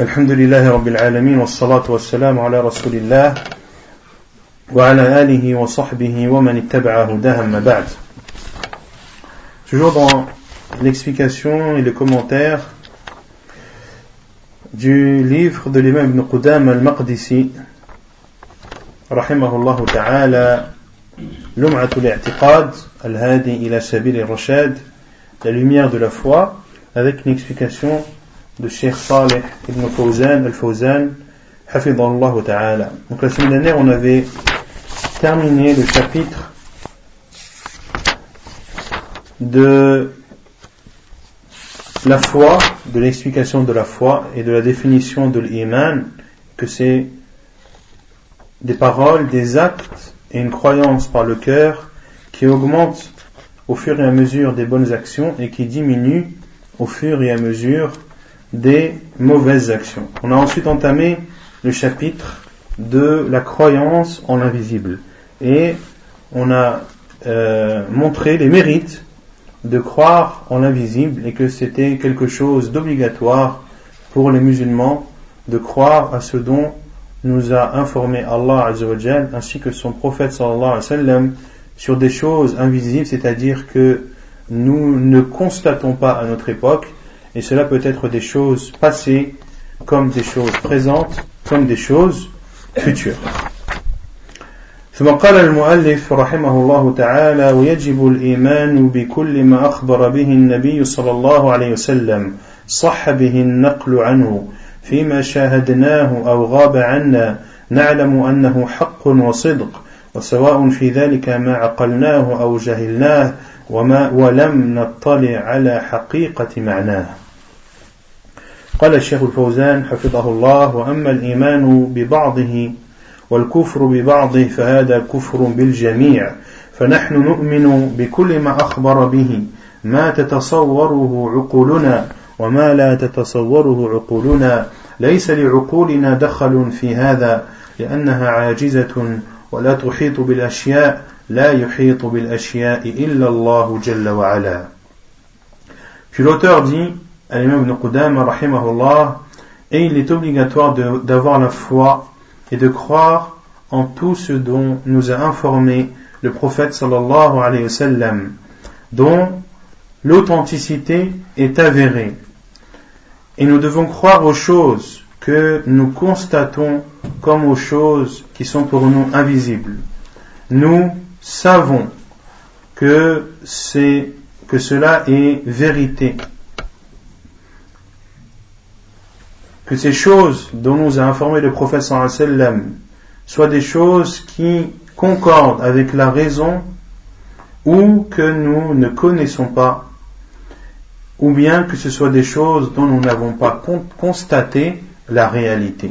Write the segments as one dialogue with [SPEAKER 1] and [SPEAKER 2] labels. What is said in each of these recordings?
[SPEAKER 1] الحمد لله رب العالمين والصلاة والسلام على رسول الله وعلى آله وصحبه ومن اتبع هداه ما بعد. Toujours dans l'explication et le commentaire du livre de l'imam Ibn Qudam al-Maqdisi الله تعالى لمعة الاعتقاد الهادي إلى سبيل الرشاد la lumière de la foi avec une explication de Sheikh Saleh ibn Fawzan al-Fawzan, hafidallahu ta'ala. Donc la semaine dernière, on avait terminé le chapitre de la foi, de l'explication de la foi et de la définition de l'iman, que c'est des paroles, des actes et une croyance par le cœur qui augmentent au fur et à mesure des bonnes actions et qui diminuent au fur et à mesure des mauvaises actions. On a ensuite entamé le chapitre de la croyance en l'invisible et on a euh, montré les mérites de croire en l'invisible et que c'était quelque chose d'obligatoire pour les musulmans de croire à ce dont nous a informé Allah Azzawajal ainsi que son prophète sallallahu alayhi wa sallam sur des choses invisibles, c'est-à-dire que nous ne constatons pas à notre époque et cela peut être des choses passées comme des choses présentes comme des choses futures ثم قال المؤلف رحمه الله تعالى ويجب الإيمان بكل ما أخبر به النبي صلى الله عليه وسلم صح به النقل عنه فيما شاهدناه أو غاب عنا نعلم أنه حق وصدق وسواء في ذلك ما عقلناه أو جهلناه وما ولم نطلع على حقيقة معناه قال الشيخ الفوزان حفظه الله وأما الإيمان ببعضه والكفر ببعضه فهذا كفر بالجميع فنحن نؤمن بكل ما أخبر به ما تتصوره عقولنا وما لا تتصوره عقولنا ليس لعقولنا دخل في هذا لأنها عاجزة ولا تحيط بالأشياء لا يحيط بالأشياء إلا الله جل وعلا. Puis l'auteur dit rahimahullah, et il est obligatoire d'avoir la foi et de croire en tout ce dont nous a informé le prophète sallallahu alayhi wa sallam, dont l'authenticité est avérée. Et nous devons croire aux choses que nous constatons comme aux choses qui sont pour nous invisibles. Nous savons que que cela est vérité que ces choses dont nous a informé le prophète sallam soient des choses qui concordent avec la raison ou que nous ne connaissons pas, ou bien que ce soit des choses dont nous n'avons pas constaté la réalité.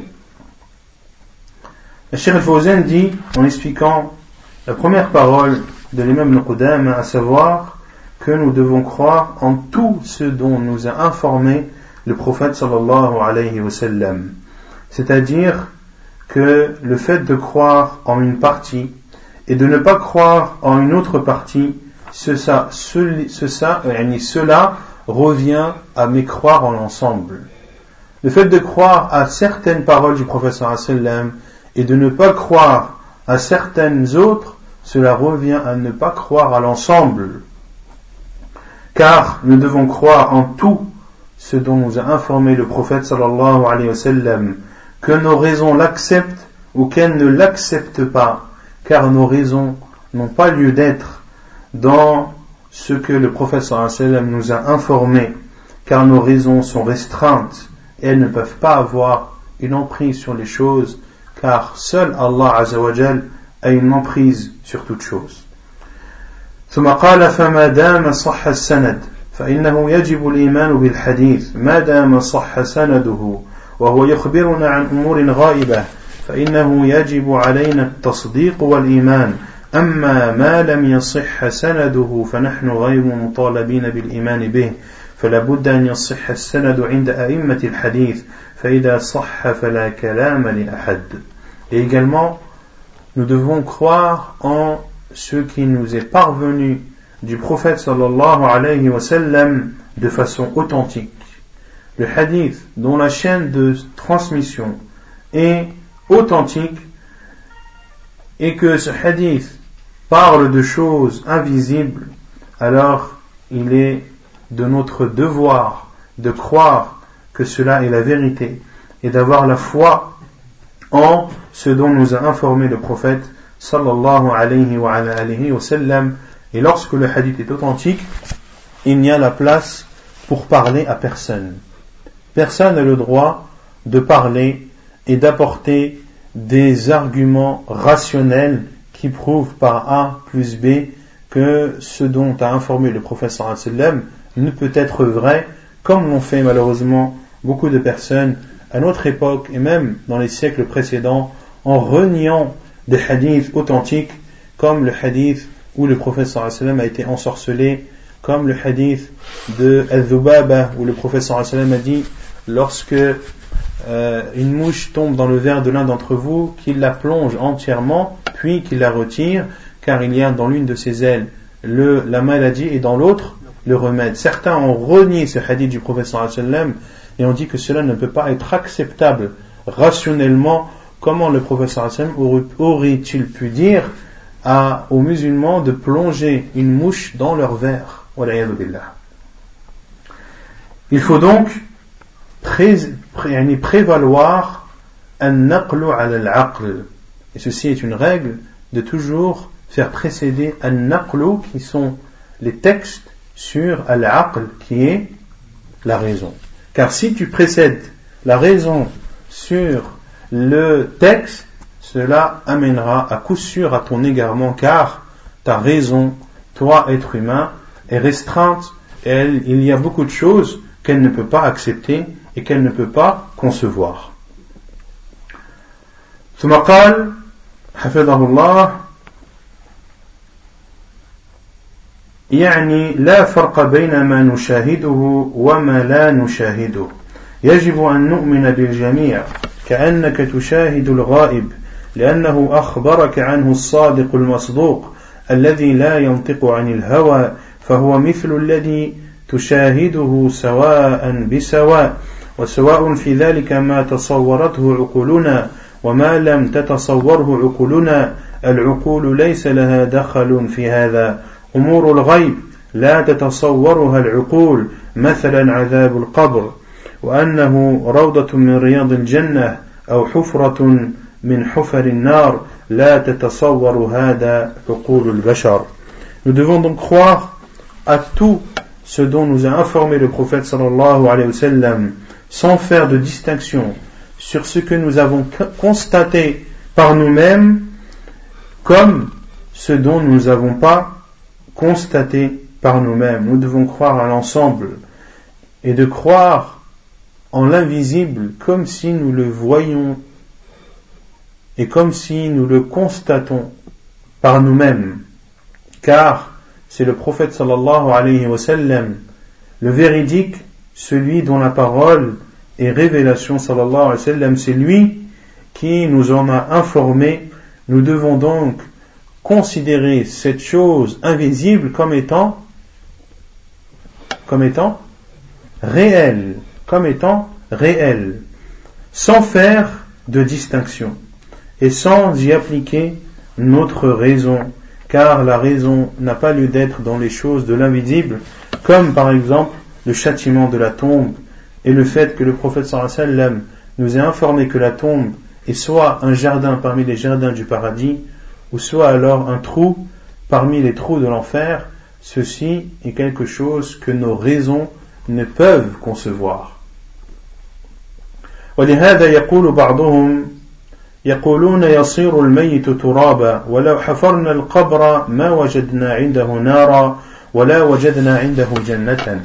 [SPEAKER 1] Le Cheikh al-Fawzan dit, en expliquant la première parole de l'imam al à savoir que nous devons croire en tout ce dont nous a informé le prophète sallallahu alayhi wa sallam. C'est-à-dire que le fait de croire en une partie et de ne pas croire en une autre partie, ce, ça, ce, ça, cela revient à mécroire en l'ensemble. Le fait de croire à certaines paroles du prophète sallam et de ne pas croire à certaines autres, cela revient à ne pas croire à l'ensemble. Car nous devons croire en tout ce dont nous a informé le prophète sallallahu alayhi wa sallam, que nos raisons l'acceptent ou qu'elles ne l'acceptent pas, car nos raisons n'ont pas lieu d'être dans ce que le prophète sallallahu alayhi wa sallam nous a informé, car nos raisons sont restreintes et elles ne peuvent pas avoir une emprise sur les choses, car seul Allah azawajal a une emprise sur toute chose. ثم قال فما دام صح السند فإنه يجب الإيمان بالحديث ما دام صح سنده وهو يخبرنا عن أمور غائبة فإنه يجب علينا التصديق والإيمان. أما ما لم يصح سنده فنحن غير مطالبين بالإيمان به فلا بد أن يصح السند عند أئمة الحديث فإذا صح فلا كلام لأحد. Et également, nous devons croire en ce qui nous est parvenu du prophète sallallahu alayhi wa de façon authentique. le hadith dont la chaîne de transmission est authentique et que ce hadith parle de choses invisibles, alors il est de notre devoir de croire que cela est la vérité et d'avoir la foi en ce dont nous a informé le prophète sallallahu alayhi wa, alayhi. Et lorsque le hadith est authentique, il n'y a la place pour parler à personne. Personne n'a le droit de parler et d'apporter des arguments rationnels qui prouvent par A plus B que ce dont a informé le professeur ne peut être vrai, comme l'ont fait malheureusement beaucoup de personnes à notre époque et même dans les siècles précédents, en reniant des hadiths authentiques, comme le hadith où le professeur sallam a été ensorcelé, comme le hadith de Al-Dhubaba où le professeur sallam a dit lorsque euh, une mouche tombe dans le verre de l'un d'entre vous, qu'il la plonge entièrement, puis qu'il la retire, car il y a dans l'une de ses ailes le, la maladie et dans l'autre le remède. Certains ont renié ce hadith du professeur et ont dit que cela ne peut pas être acceptable rationnellement. Comment le professeur aurait-il pu dire à, aux musulmans de plonger une mouche dans leur verre. Il faut donc prévaloir un al Et ceci est une règle de toujours faire précéder un naqlu qui sont les textes sur al-aql qui est la raison. Car si tu précèdes la raison sur le texte, cela amènera à coup sûr à ton égarement car ta raison, toi être humain, est restreinte et il y a beaucoup de choses qu'elle ne peut pas accepter et qu'elle ne peut pas concevoir. ثم قال حفظه الله يعني لا فرق بين ما نشاهده وما لا نشاهده يجب أن نؤمن بالجميع كأنك تشاهد الغائب لأنه أخبرك عنه الصادق المصدوق الذي لا ينطق عن الهوى فهو مثل الذي تشاهده سواء بسواء وسواء في ذلك ما تصورته عقولنا وما لم تتصوره عقولنا العقول ليس لها دخل في هذا. أمور الغيب لا تتصورها العقول مثلا عذاب القبر وأنه روضة من رياض الجنة أو حفرة al-bashar. Nous devons donc croire à tout ce dont nous a informé le prophète sans faire de distinction sur ce que nous avons constaté par nous-mêmes, comme ce dont nous n'avons pas constaté par nous-mêmes. Nous devons croire à l'ensemble et de croire en l'invisible comme si nous le voyions et comme si nous le constatons par nous-mêmes. Car c'est le prophète sallallahu alayhi wa sallam, le véridique, celui dont la parole est révélation sallallahu alayhi wa sallam, c'est lui qui nous en a informé. Nous devons donc considérer cette chose invisible comme étant comme étant réelle, comme étant réelle, sans faire de distinction et sans y appliquer notre raison, car la raison n'a pas lieu d'être dans les choses de l'invisible, comme par exemple le châtiment de la tombe et le fait que le prophète sallam nous ait informé que la tombe est soit un jardin parmi les jardins du paradis, ou soit alors un trou parmi les trous de l'enfer, ceci est quelque chose que nos raisons ne peuvent concevoir. ولهذا يقول بعضهم يقولون يصير الميت ترابا ولو حفرنا القبر ما وجدنا عنده نارا ولا وجدنا عنده جنة.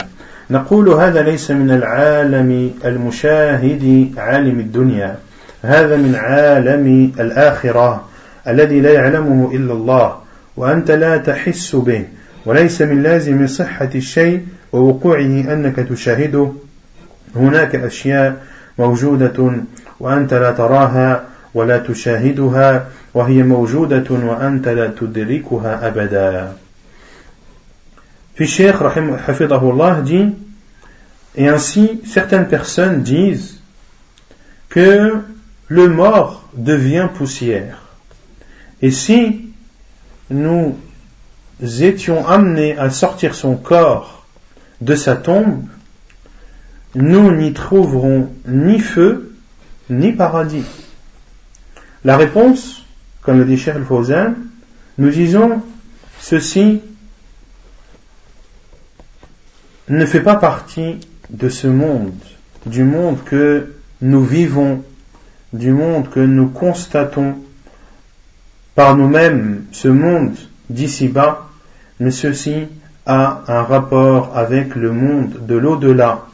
[SPEAKER 1] نقول هذا ليس من العالم المشاهد عالم الدنيا. هذا من عالم الآخرة الذي لا يعلمه إلا الله وأنت لا تحس به وليس من لازم صحة الشيء ووقوعه أنك تشاهده. هناك أشياء موجودة وأنت لا تراها ولا تشاهدها وهي موجودة وأنت لا تدركها أبدا في الشيخ حفظه الله dit Et ainsi, certaines personnes disent que le mort devient poussière. Et si nous étions amenés à sortir son corps de sa tombe, nous n'y trouverons ni feu, ni paradis. La réponse, comme le dit Cheikh al nous disons ceci ne fait pas partie de ce monde, du monde que nous vivons, du monde que nous constatons par nous-mêmes, ce monde d'ici-bas, mais ceci a un rapport avec le monde de l'au-delà.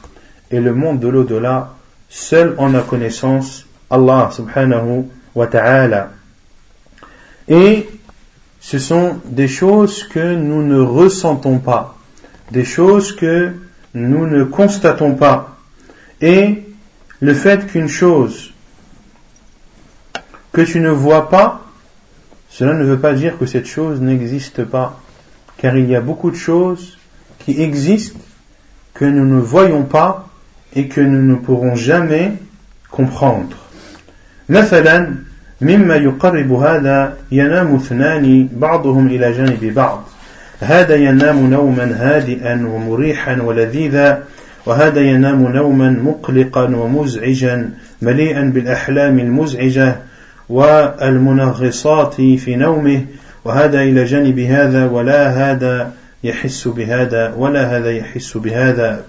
[SPEAKER 1] Et le monde de l'au-delà, seul en a connaissance Allah subhanahu wa ta'ala. Et ce sont des choses que nous ne ressentons pas, des choses que nous ne constatons pas. Et le fait qu'une chose que tu ne vois pas, cela ne veut pas dire que cette chose n'existe pas, car il y a beaucoup de choses qui existent que nous ne voyons pas et que nous ne pourrons jamais comprendre. مثلا مما يقرب هذا ينام اثنان بعضهم إلى جانب بعض. هذا ينام نوما هادئا ومريحا ولذيذا وهذا ينام نوما مقلقا ومزعجا مليئا بالأحلام المزعجة والمنغصات في نومه. وهذا إلى جانب هذا ولا هذا يحس بهذا ولا هذا يحس بهذا.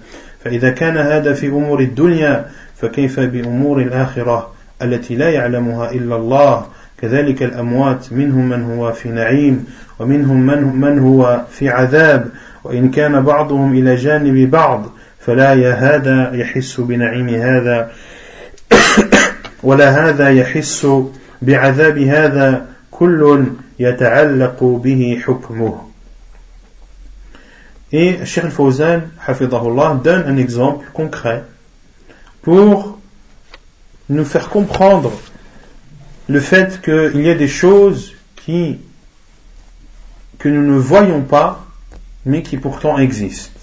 [SPEAKER 1] فإذا كان هذا في أمور الدنيا فكيف بأمور الآخرة؟ التي لا يعلمها إلا الله. كذلك الأموات منهم من هو في نعيم ومنهم من, من هو في عذاب. وإن كان بعضهم إلى جانب بعض فلا هذا يحس بنعيم هذا ولا هذا يحس بعذاب هذا. كل يتعلق به حكمه. Et Cheikh Al-Fawzan, donne un exemple concret pour nous faire comprendre le fait qu'il y a des choses qui, que nous ne voyons pas, mais qui pourtant existent.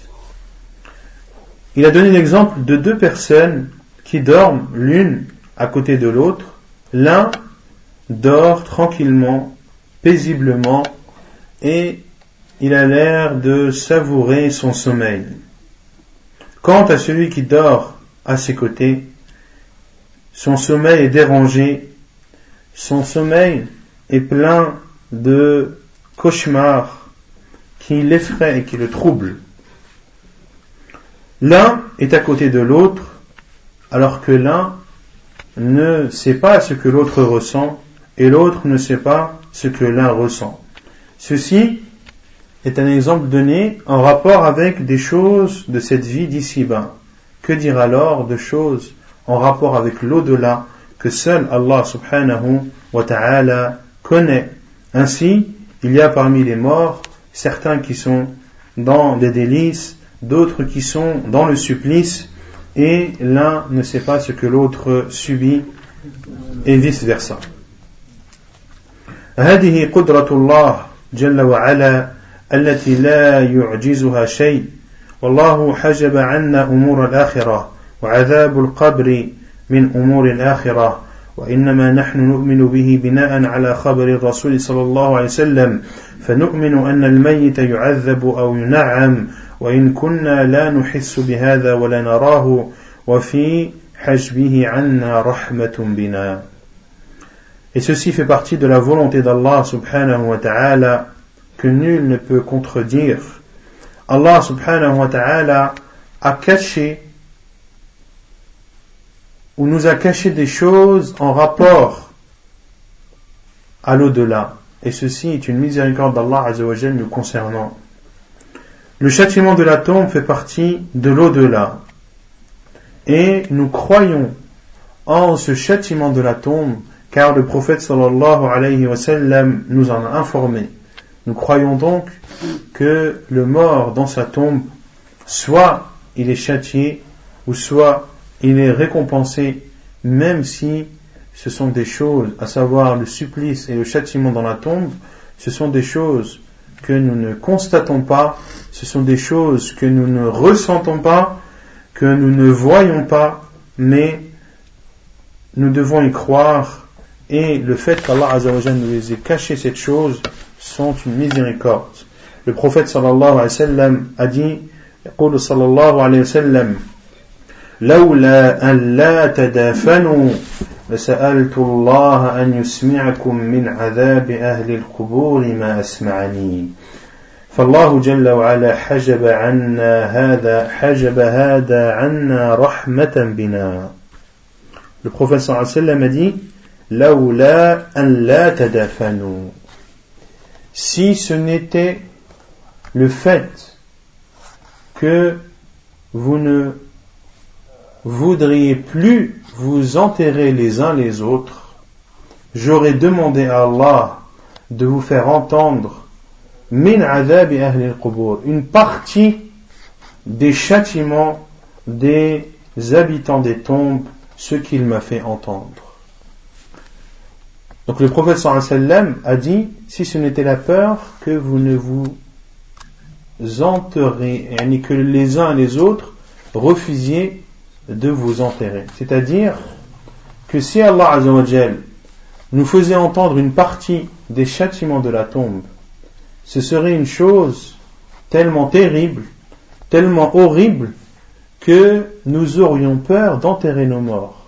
[SPEAKER 1] Il a donné l'exemple de deux personnes qui dorment l'une à côté de l'autre. L'un dort tranquillement, paisiblement, et il a l'air de savourer son sommeil. Quant à celui qui dort à ses côtés, son sommeil est dérangé, son sommeil est plein de cauchemars qui l'effraient et qui le troublent. L'un est à côté de l'autre, alors que l'un ne sait pas ce que l'autre ressent et l'autre ne sait pas ce que l'un ressent. Ceci est un exemple donné en rapport avec des choses de cette vie d'ici-bas. Que dire alors de choses en rapport avec l'au-delà que seul Allah subhanahu wa ta'ala connaît. Ainsi, il y a parmi les morts certains qui sont dans des délices, d'autres qui sont dans le supplice, et l'un ne sait pas ce que l'autre subit, et vice versa. هذه قدرة الله جل وعلا التي لا يعجزها شيء والله حجب عنا أمور الآخرة وعذاب القبر من أمور الآخرة وإنما نحن نؤمن به بناء على خبر الرسول صلى الله عليه وسلم فنؤمن أن الميت يعذب أو ينعم وإن كنا لا نحس بهذا ولا نراه وفي حجبه عنا رحمة بنا Et ceci fait partie de la volonté d'Allah subhanahu wa ta'ala que nul ne peut contredire. Allah subhanahu wa ta'ala a caché ou nous a caché des choses en rapport à l'au-delà. Et ceci est une miséricorde d'Allah nous concernant. Le châtiment de la tombe fait partie de l'au-delà. Et nous croyons en ce châtiment de la tombe car le prophète sallallahu alayhi wa nous en a informé. Nous croyons donc que le mort dans sa tombe, soit il est châtié, ou soit il est récompensé même si ce sont des choses, à savoir le supplice et le châtiment dans la tombe, ce sont des choses que nous ne constatons pas, ce sont des choses que nous ne ressentons pas, que nous ne voyons pas, mais nous devons y croire et le fait qu'Allah Azzawajal nous les ait caché cette chose sont une miséricorde. Le prophète sallallahu alayhi wa sallam a dit, لولا أن لا تدافنوا لسألت الله أن يسمعكم من عذاب أهل القبور ما أسمعني. فالله جل وعلا حجب عنا هذا حجب هذا عنا رحمة بنا. Prophète صلى الله عليه وسلم dit لولا أن لا تدافنوا. Si ce n'était le fait que vous ne voudriez plus vous enterrer les uns les autres, j'aurais demandé à Allah de vous faire entendre une partie des châtiments des habitants des tombes, ce qu'il m'a fait entendre. Donc le prophète sallam a dit, si ce n'était la peur que vous ne vous enterrez, et que les uns et les autres refusiez de vous enterrer. C'est-à-dire que si Allah nous faisait entendre une partie des châtiments de la tombe, ce serait une chose tellement terrible, tellement horrible, que nous aurions peur d'enterrer nos morts.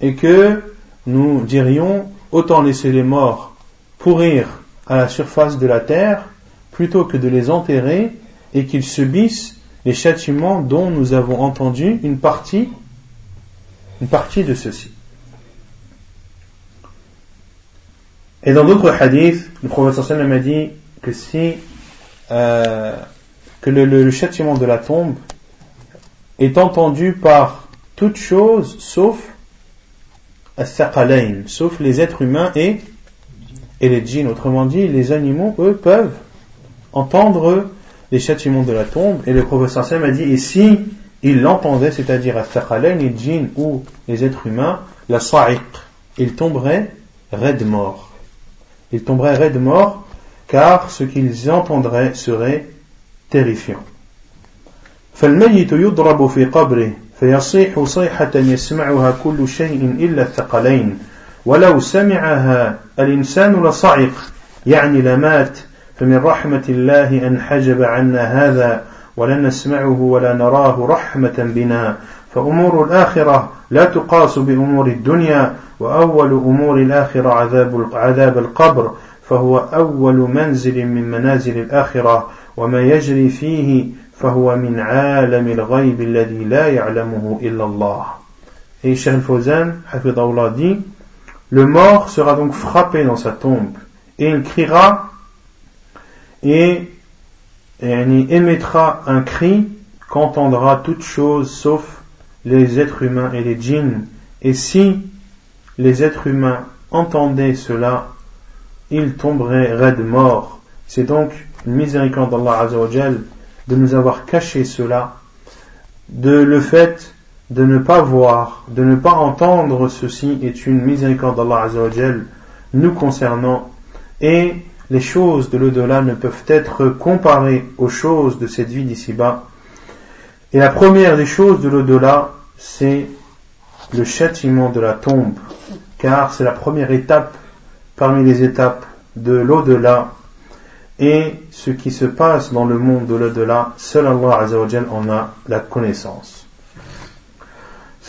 [SPEAKER 1] Et que nous dirions autant laisser les morts pourrir à la surface de la terre plutôt que de les enterrer et qu'ils subissent les châtiments dont nous avons entendu une partie, une partie de ceci. Et dans d'autres hadiths, le prophète sallam a dit que si euh, que le, châtiment de la tombe est entendu par toute chose sauf sauf les êtres humains et, et les djinns. Autrement dit, les animaux, eux, peuvent entendre les châtiments de la tombe. Et le professeur Sam a dit, et si ils l'entendaient, c'est-à-dire à les djinns ou les êtres humains, la sa'iq, ils tomberaient raide mort. Ils tomberaient raide mort, car ce qu'ils entendraient serait terrifiant. فالميت يضرب في قبره فيصيح صيحة يسمعها كل شيء إلا الثقلين ولو سمعها الإنسان لصعق يعني لمات فمن رحمة الله أن حجب عنا هذا ولن نسمعه ولا نراه رحمة بنا. فأمور الآخرة لا تقاس بأمور الدنيا وأول أمور الآخرة عذاب عذاب القبر فهو أول منزل من منازل الآخرة. وما يجري فيه فهو من عالم الغيب الذي لا يعلمه إلا الله. Et Cheikh Fawzan, dit, le mort sera donc frappé dans sa tombe et il criera et, il émettra un cri qu'entendra toute chose sauf les êtres humains et les djinns. Et si les êtres humains entendaient cela, ils tomberaient raides morts. C'est donc une miséricorde d'Allah de nous avoir caché cela, de le fait de ne pas voir, de ne pas entendre ceci est une miséricorde d'Allah nous concernant et les choses de l'au-delà ne peuvent être comparées aux choses de cette vie d'ici-bas. Et la première des choses de l'au-delà, c'est le châtiment de la tombe, car c'est la première étape parmi les étapes de l'au-delà. Et ce qui se passe dans le monde de l'au-delà, seul Allah en a la connaissance.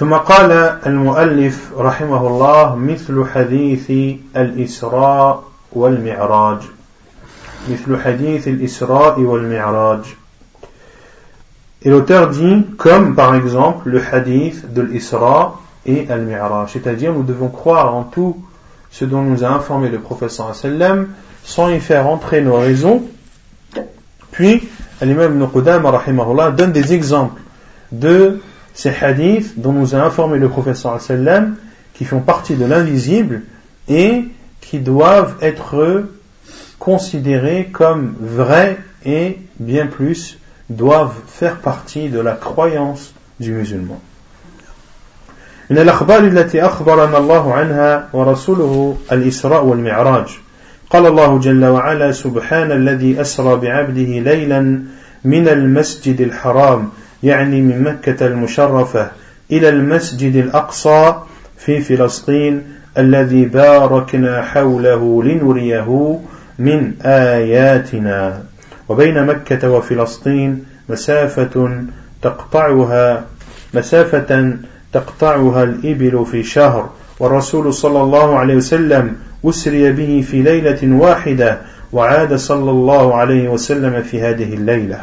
[SPEAKER 1] ثم قال المؤلف رحمه الله مثل حديث الإسراء والمعراج مثل حديث الإسراء والمعراج Et l'auteur dit, comme par exemple le hadith de l'Isra et al-Mi'raj. C'est-à-dire, nous devons croire en tout ce dont nous a informé le professeur sallam sans y faire entrer nos raisons. Puis, l'imam Ibn Qudama donne des exemples de ces hadiths dont nous a informé le professeur sallam qui font partie de l'invisible et qui doivent être considérés comme vrais et bien plus doivent faire partie de la croyance du musulman. من الأخبار التي أخبرنا الله عنها ورسوله الإسراء والمعراج قال الله جل وعلا سبحان الذي أسرى بعبده ليلا من المسجد الحرام يعني من مكة المشرفة إلى المسجد الأقصى في فلسطين الذي باركنا حوله لنريه من آياتنا. وبين مكة وفلسطين مسافة تقطعها مسافة تقطعها الإبل في شهر. والرسول صلى الله عليه وسلم أسري به في ليلة واحدة وعاد صلى الله عليه وسلم في هذه الليلة.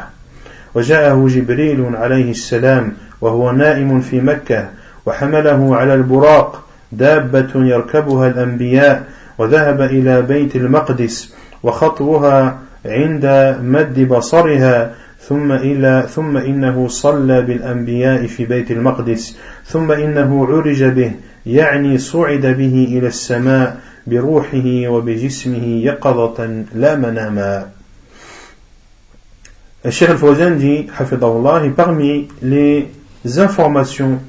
[SPEAKER 1] وجاءه جبريل عليه السلام وهو نائم في مكة وحمله على البراق. دابة يركبها الأنبياء وذهب إلى بيت المقدس وخطوها عند مد بصرها ثم إلى ثم إنه صلى بالأنبياء في بيت المقدس ثم إنه عرج به يعني صعد به إلى السماء بروحه وبجسمه يقظة لا مناما Al-Fawzan dit, Hafidahullah, et parmi les informations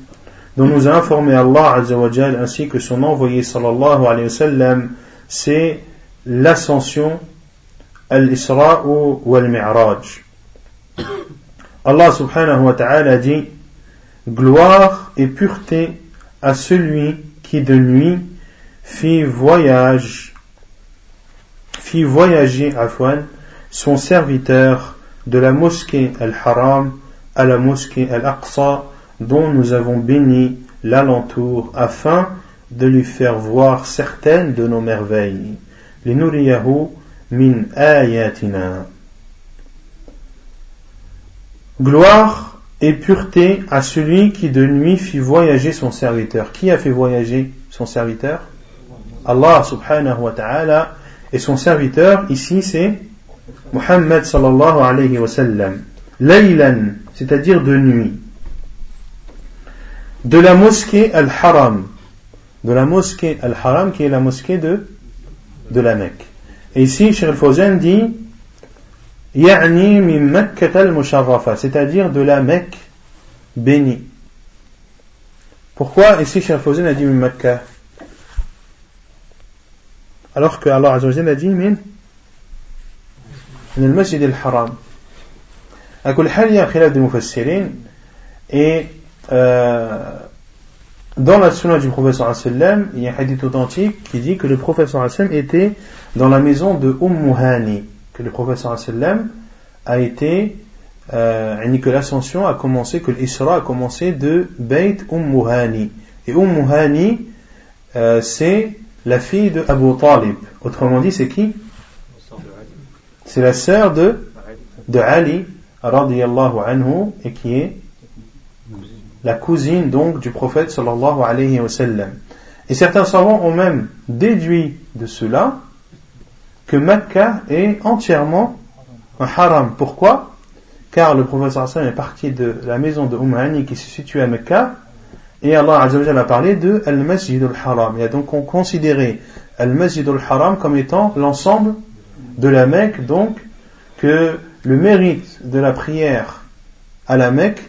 [SPEAKER 1] dont nous a informé Allah Azzawajal ainsi que son envoyé sallallahu alayhi wa sallam, c'est l'ascension, al-Isra ou al-Mi'raj. Allah subhanahu wa ta'ala dit, gloire et pureté à celui qui de nuit fit voyage, fit voyager Afwan, son serviteur de la mosquée Al-Haram à la mosquée Al-Aqsa dont nous avons béni l'alentour afin de lui faire voir certaines de nos merveilles. Les min ayatina. Gloire et pureté à celui qui de nuit fit voyager son serviteur. Qui a fait voyager son serviteur? Allah subhanahu wa ta'ala. Et son serviteur ici c'est Muhammad sallallahu alayhi wa sallam. Laylan, c'est-à-dire de nuit De la mosquée Al-Haram. De la mosquée Al-Haram qui est la mosquée de, de la Mecque. Et ici, Cheikh Al-Fawzan dit Ya'ni min Mekkat al-Musharrafa, c'est-à-dire de la Mecque bénie. Pourquoi ici Cheikh Al-Fawzan a dit min Mecca Alors que Allah Azza a dit min من المسجد الحرام à كل حال il y a khilaf de mufassirin et euh, dans la sunna du prophète sallam il y a un hadith authentique qui dit que le prophète sallam était dans la maison de Umm que le prophète sallam a été euh, que l'ascension a commencé que l'Isra a commencé de Beit Umm Hani. Et Umm Hani euh, c'est la fille de Abu Talib. Autrement dit c'est qui? C'est la sœur de, de Ali, anhu, et qui est la cousine donc du prophète sallallahu alayhi wa sallam. Et certains savants ont même déduit de cela que Mecca est entièrement un haram. Pourquoi? Car le prophète sallallahu alayhi wa sallam est parti de la maison de Umm qui se situe à Mecca et Allah a parlé de Al-Masjid al-Haram. Il a donc considéré Al-Masjid al-Haram comme étant l'ensemble de la Mecque, donc, que le mérite de la prière à la Mecque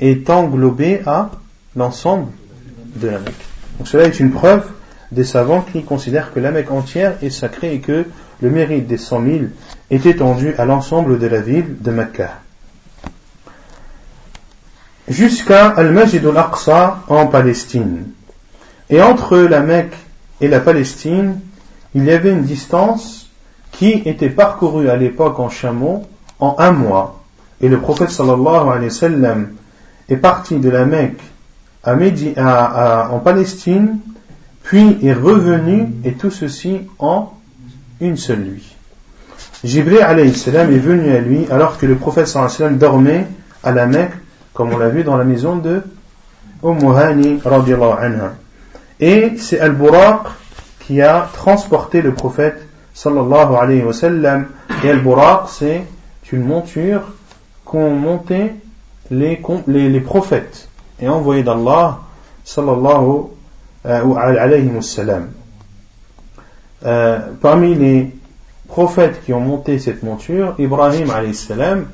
[SPEAKER 1] est englobé à l'ensemble de la Mecque. Donc cela est une preuve des savants qui considèrent que la Mecque entière est sacrée et que le mérite des cent mille est étendu à l'ensemble de la ville de Mecca. Jusqu'à Al-Majid al-Aqsa en Palestine. Et entre la Mecque et la Palestine, il y avait une distance qui était parcouru à l'époque en chameau en un mois. Et le prophète sallallahu alayhi wa sallam est parti de la Mecque à en Palestine, puis est revenu, et tout ceci en une seule nuit. Jibril est venu à lui alors que le prophète sallallahu dormait à la Mecque, comme on l'a vu dans la maison de Umm Hani anha. Et c'est Al-Buraq qui a transporté le prophète sallallahu alayhi wa. Et Al-Buraq, c'est une monture qu'ont monté les, prophètes et envoyés d'Allah sallallahu euh, alayhi wa sallam. Euh, parmi les prophètes qui ont monté cette monture, Ibrahim alayhi salam,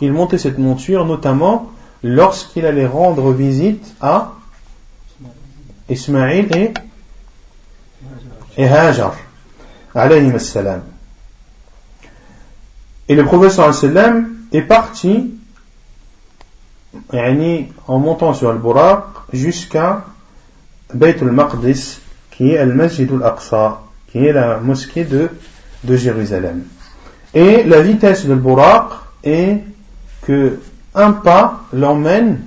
[SPEAKER 1] il montait cette monture notamment lorsqu'il allait rendre visite à Ismaïl et, et Hajar alayhi salam. Et le prophète sallam est parti en montant sur le Buraq jusqu'à Beit al-Maqdis, qui est al-Masjid al-Aqsa, qui est la mosquée de, de Jérusalem. Et la vitesse de Buraq est que un pas l'emmène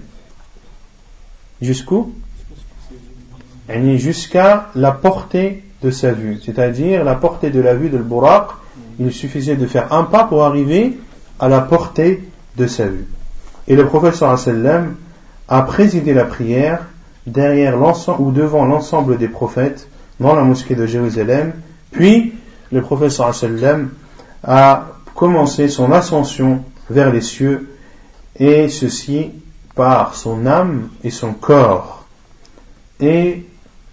[SPEAKER 1] jusqu'où? Jusqu'à la portée de sa vue, c'est-à-dire la portée de la vue de Buraq. Il suffisait de faire un pas pour arriver à la portée de sa vue. Et le professeur sallam a présidé la prière ou devant l'ensemble des prophètes dans la mosquée de Jérusalem. Puis le professeur sallam a commencé son ascension vers les cieux et ceci par son âme et son corps. Et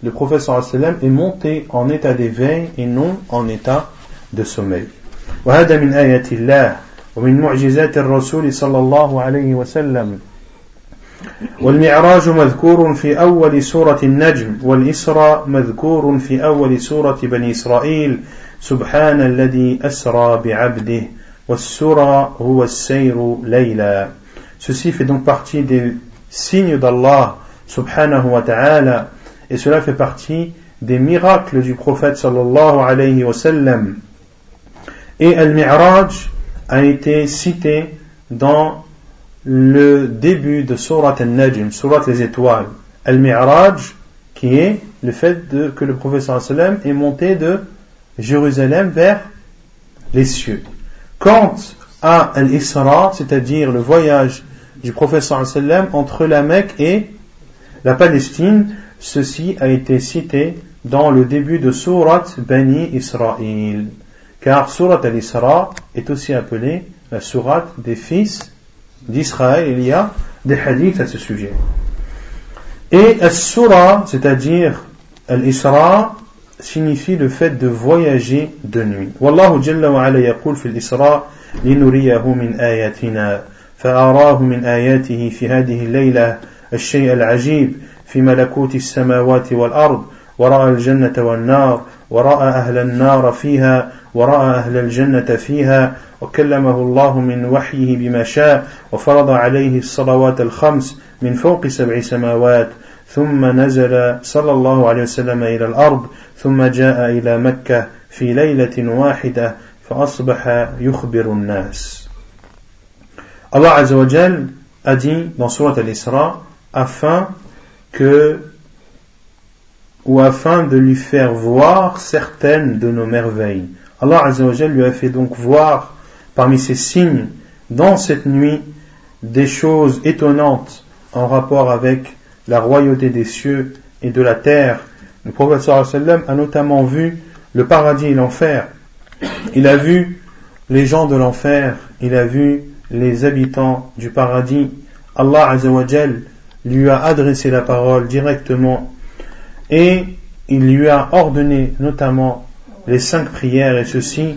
[SPEAKER 1] le professeur sallam est monté en état d'éveil et non en état de sommeil. ومن معجزات الرسول صلى الله عليه وسلم. والمعراج مذكور في أول سورة النجم والإسراء مذكور في أول سورة بني إسرائيل. سبحان الذي أسرى بعبده والسرى هو السير ليلا. Ceci fait donc partie des signes d'Allah subhanahu wa ta'ala et cela fait partie des miracles du prophète sallallahu alayhi wa sallam. Et al-Mi'raj a été cité dans le début de Surat al-Najm, Surat les étoiles, Al-Mi'raj, qui est le fait de, que le professeur sallam est monté de Jérusalem vers les cieux. Quant à Al-Isra, c'est-à-dire le voyage du professeur sallam entre la Mecque et la Palestine, ceci a été cité dans le début de Surat Bani Israël. Car Surat al-Isra est aussi appelée la Surat des fils d'Israël. Il y a des hadiths à ce sujet. Et Al-Surah, c'est-à-dire Al-Isra, signifie le fait de voyager de nuit. Wallahu jalla wa ala yaqul fi al-Isra linuriyahu min ayatina فأراه من آياته في هذه الليلة الشيء العجيب في ملكوت السماوات والأرض ورأى الجنة والنار ورأى أهل النار فيها ورأى أهل الجنة فيها وكلمه الله من وحيه بما شاء وفرض عليه الصلوات الخمس من فوق سبع سماوات ثم نزل صلى الله عليه وسلم إلى الأرض ثم جاء إلى مكة في ليلة واحدة فأصبح يخبر الناس. Azza wa Jal a dit dans Surat al-Isra afin que ou afin de lui faire voir certaines de nos merveilles. Allah Azzawajal lui a fait donc voir parmi ces signes dans cette nuit des choses étonnantes en rapport avec la royauté des cieux et de la terre. Le prophète a notamment vu le paradis et l'enfer. Il a vu les gens de l'enfer, il a vu les habitants du paradis. Allah Azzawajal lui a adressé la parole directement et il lui a ordonné notamment les cinq prières et ceci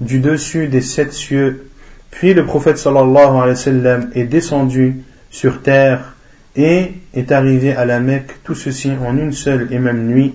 [SPEAKER 1] du dessus des sept cieux. Puis le prophète sallallahu alayhi wa sallam est descendu sur terre et est arrivé à la Mecque, tout ceci en une seule et même nuit.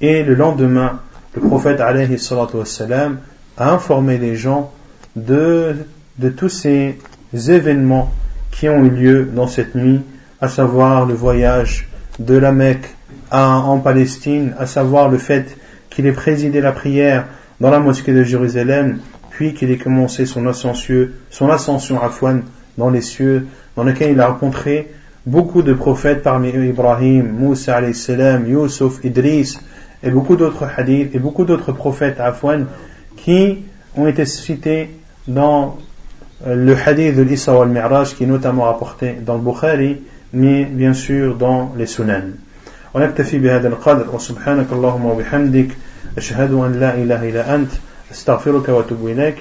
[SPEAKER 1] Et le lendemain, le prophète alayhi wa sallam a informé les gens de, de tous ces événements qui ont eu lieu dans cette nuit, à savoir le voyage de la Mecque en Palestine, à savoir le fait qu'il ait présidé la prière dans la mosquée de Jérusalem, puis qu'il ait commencé son ascension, à Fouane dans les cieux, dans lequel il a rencontré beaucoup de prophètes parmi eux Ibrahim, Moussa salam, Yusuf, Idris et beaucoup d'autres hadiths et beaucoup d'autres prophètes à Fouane qui ont été cités dans euh, le hadith de l'Issa al-Mi'raj qui est notamment rapporté dans le Bukhari mais bien sûr dans les Sunan. ونكتفي بهذا القدر. وسبحانك اللهم وبحمدك أشهد أن لا إله إلا أنت أستغفرك وأتوب إليك.